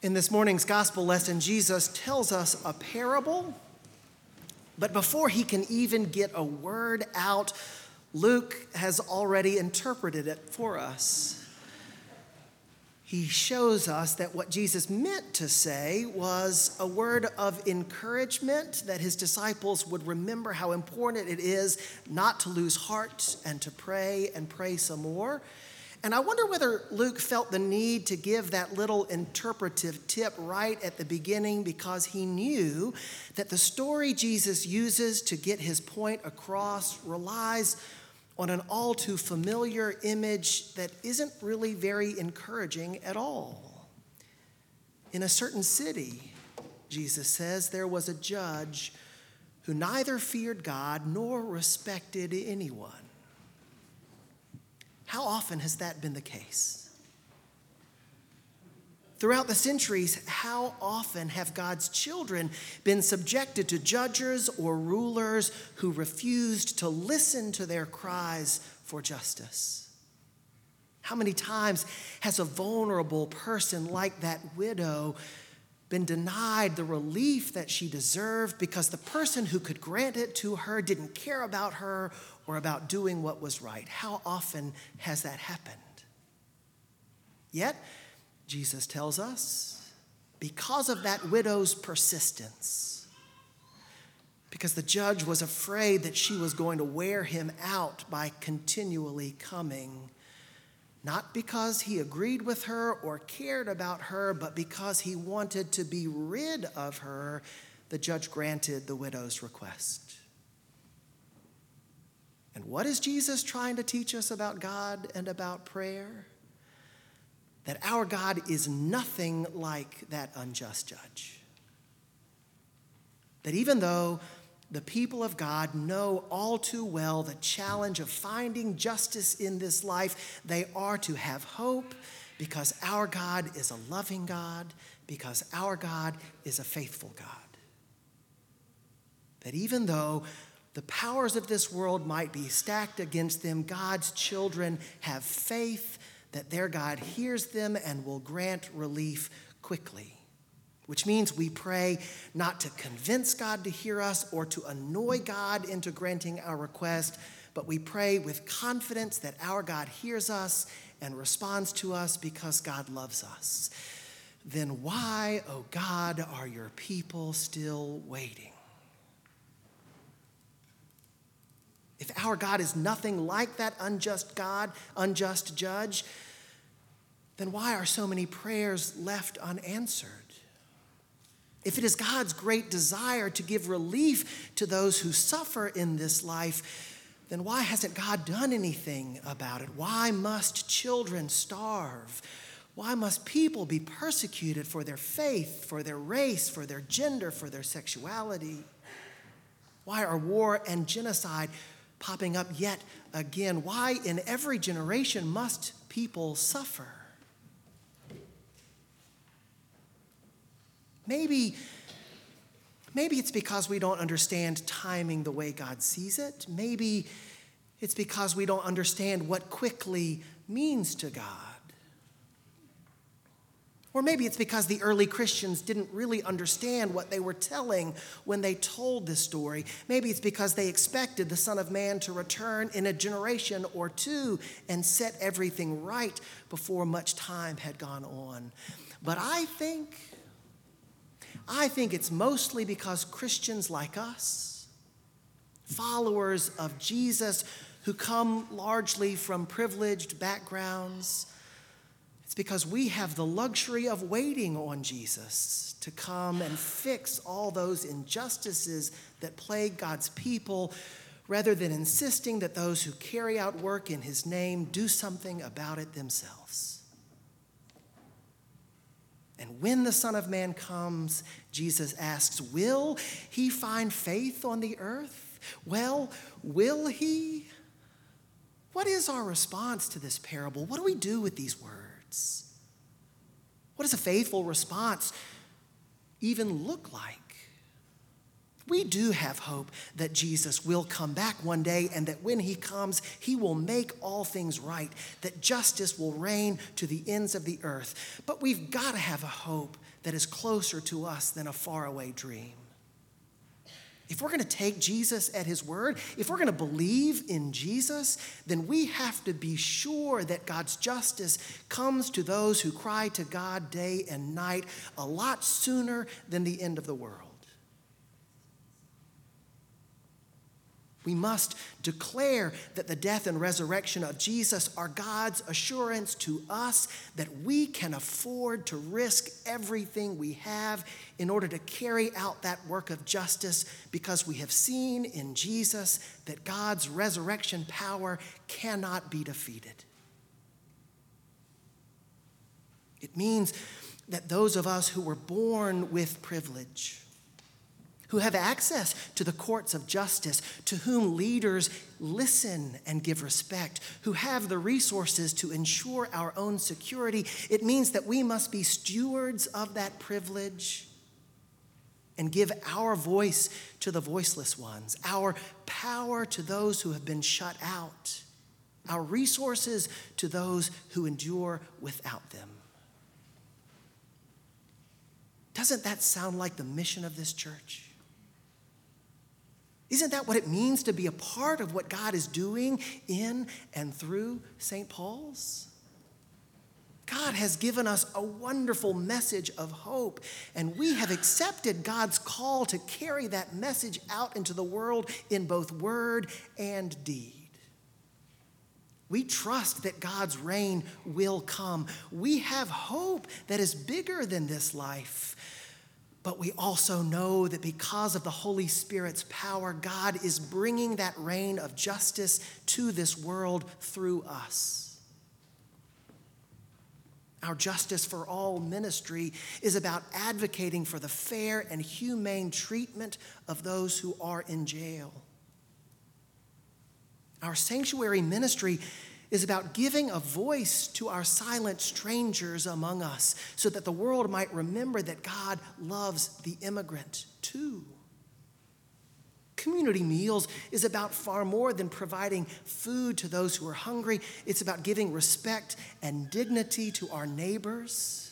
In this morning's gospel lesson, Jesus tells us a parable, but before he can even get a word out, Luke has already interpreted it for us. He shows us that what Jesus meant to say was a word of encouragement that his disciples would remember how important it is not to lose heart and to pray and pray some more. And I wonder whether Luke felt the need to give that little interpretive tip right at the beginning because he knew that the story Jesus uses to get his point across relies on an all too familiar image that isn't really very encouraging at all. In a certain city, Jesus says, there was a judge who neither feared God nor respected anyone. How often has that been the case? Throughout the centuries, how often have God's children been subjected to judges or rulers who refused to listen to their cries for justice? How many times has a vulnerable person like that widow been denied the relief that she deserved because the person who could grant it to her didn't care about her or about doing what was right. How often has that happened? Yet, Jesus tells us, because of that widow's persistence, because the judge was afraid that she was going to wear him out by continually coming, not because he agreed with her or cared about her, but because he wanted to be rid of her, the judge granted the widow's request. And what is Jesus trying to teach us about God and about prayer? That our God is nothing like that unjust judge. That even though the people of God know all too well the challenge of finding justice in this life, they are to have hope because our God is a loving God, because our God is a faithful God. That even though the powers of this world might be stacked against them, God's children have faith that their God hears them and will grant relief quickly. Which means we pray not to convince God to hear us or to annoy God into granting our request, but we pray with confidence that our God hears us and responds to us because God loves us. Then why, oh God, are your people still waiting? If our God is nothing like that unjust God, unjust judge, then why are so many prayers left unanswered? If it is God's great desire to give relief to those who suffer in this life, then why hasn't God done anything about it? Why must children starve? Why must people be persecuted for their faith, for their race, for their gender, for their sexuality? Why are war and genocide popping up yet again. Why, in every generation, must people suffer? Maybe, maybe it's because we don't understand timing the way God sees it. Maybe it's because we don't understand what quickly means to God. Or maybe it's because the early Christians didn't really understand what they were telling when they told this story. Maybe it's because they expected the Son of Man to return in a generation or two and set everything right before much time had gone on. But I think, I think it's mostly because Christians like us, followers of Jesus who come largely from privileged backgrounds, it's because we have the luxury of waiting on Jesus to come and fix all those injustices that plague God's people rather than insisting that those who carry out work in his name do something about it themselves. And when the Son of Man comes, Jesus asks, Will he find faith on the earth? Well, will he? What is our response to this parable? What do we do with these words? What does a faithful response even look like? We do have hope that Jesus will come back one day and that when he comes, he will make all things right, that justice will reign to the ends of the earth. But we've got to have a hope that is closer to us than a faraway dream. If we're going to take Jesus at his word, if we're going to believe in Jesus, then we have to be sure that God's justice comes to those who cry to God day and night a lot sooner than the end of the world. We must declare that the death and resurrection of Jesus are God's assurance to us that we can afford to risk everything we have in order to carry out that work of justice because we have seen in Jesus that God's resurrection power cannot be defeated. It means that those of us who were born with privilege, who have access to the courts of justice, to whom leaders listen and give respect, who have the resources to ensure our own security. It means that we must be stewards of that privilege and give our voice to the voiceless ones, our power to those who have been shut out, our resources to those who endure without them. Doesn't that sound like the mission of this church? Isn't that what it means to be a part of what God is doing in and through St. Paul's? God has given us a wonderful message of hope, and we have accepted God's call to carry that message out into the world in both word and deed. We trust that God's reign will come. We have hope that is bigger than this life. But we also know that because of the Holy Spirit's power, God is bringing that reign of justice to this world through us. Our Justice for All ministry is about advocating for the fair and humane treatment of those who are in jail. Our sanctuary ministry is about giving a voice to our silent strangers among us so that the world might remember that God loves the immigrant too. Community meals is about far more than providing food to those who are hungry. It's about giving respect and dignity to our neighbors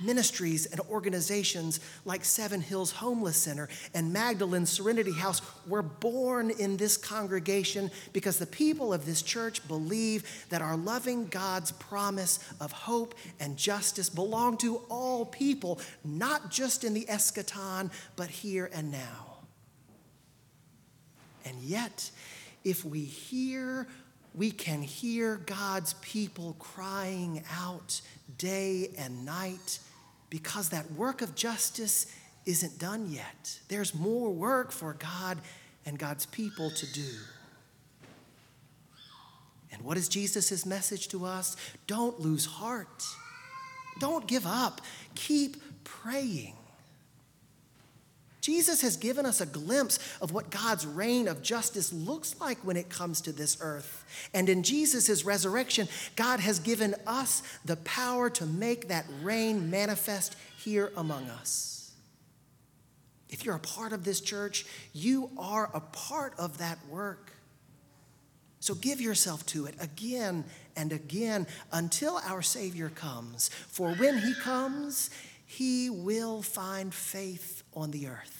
ministries and organizations like Seven Hills Homeless Center and Magdalene Serenity House were born in this congregation because the people of this church believe that our loving God's promise of hope and justice belong to all people, not just in the eschaton, but here and now. And yet, if we hear, we can hear God's people crying out day and night because that work of justice isn't done yet. There's more work for God and God's people to do. And what is Jesus' message to us? Don't lose heart. Don't give up. Keep praying. Jesus has given us a glimpse of what God's reign of justice looks like when it comes to this earth. And in Jesus' resurrection, God has given us the power to make that reign manifest here among us. If you're a part of this church, you are a part of that work. So give yourself to it again and again until our Savior comes. For when He comes, He will find faith on the earth.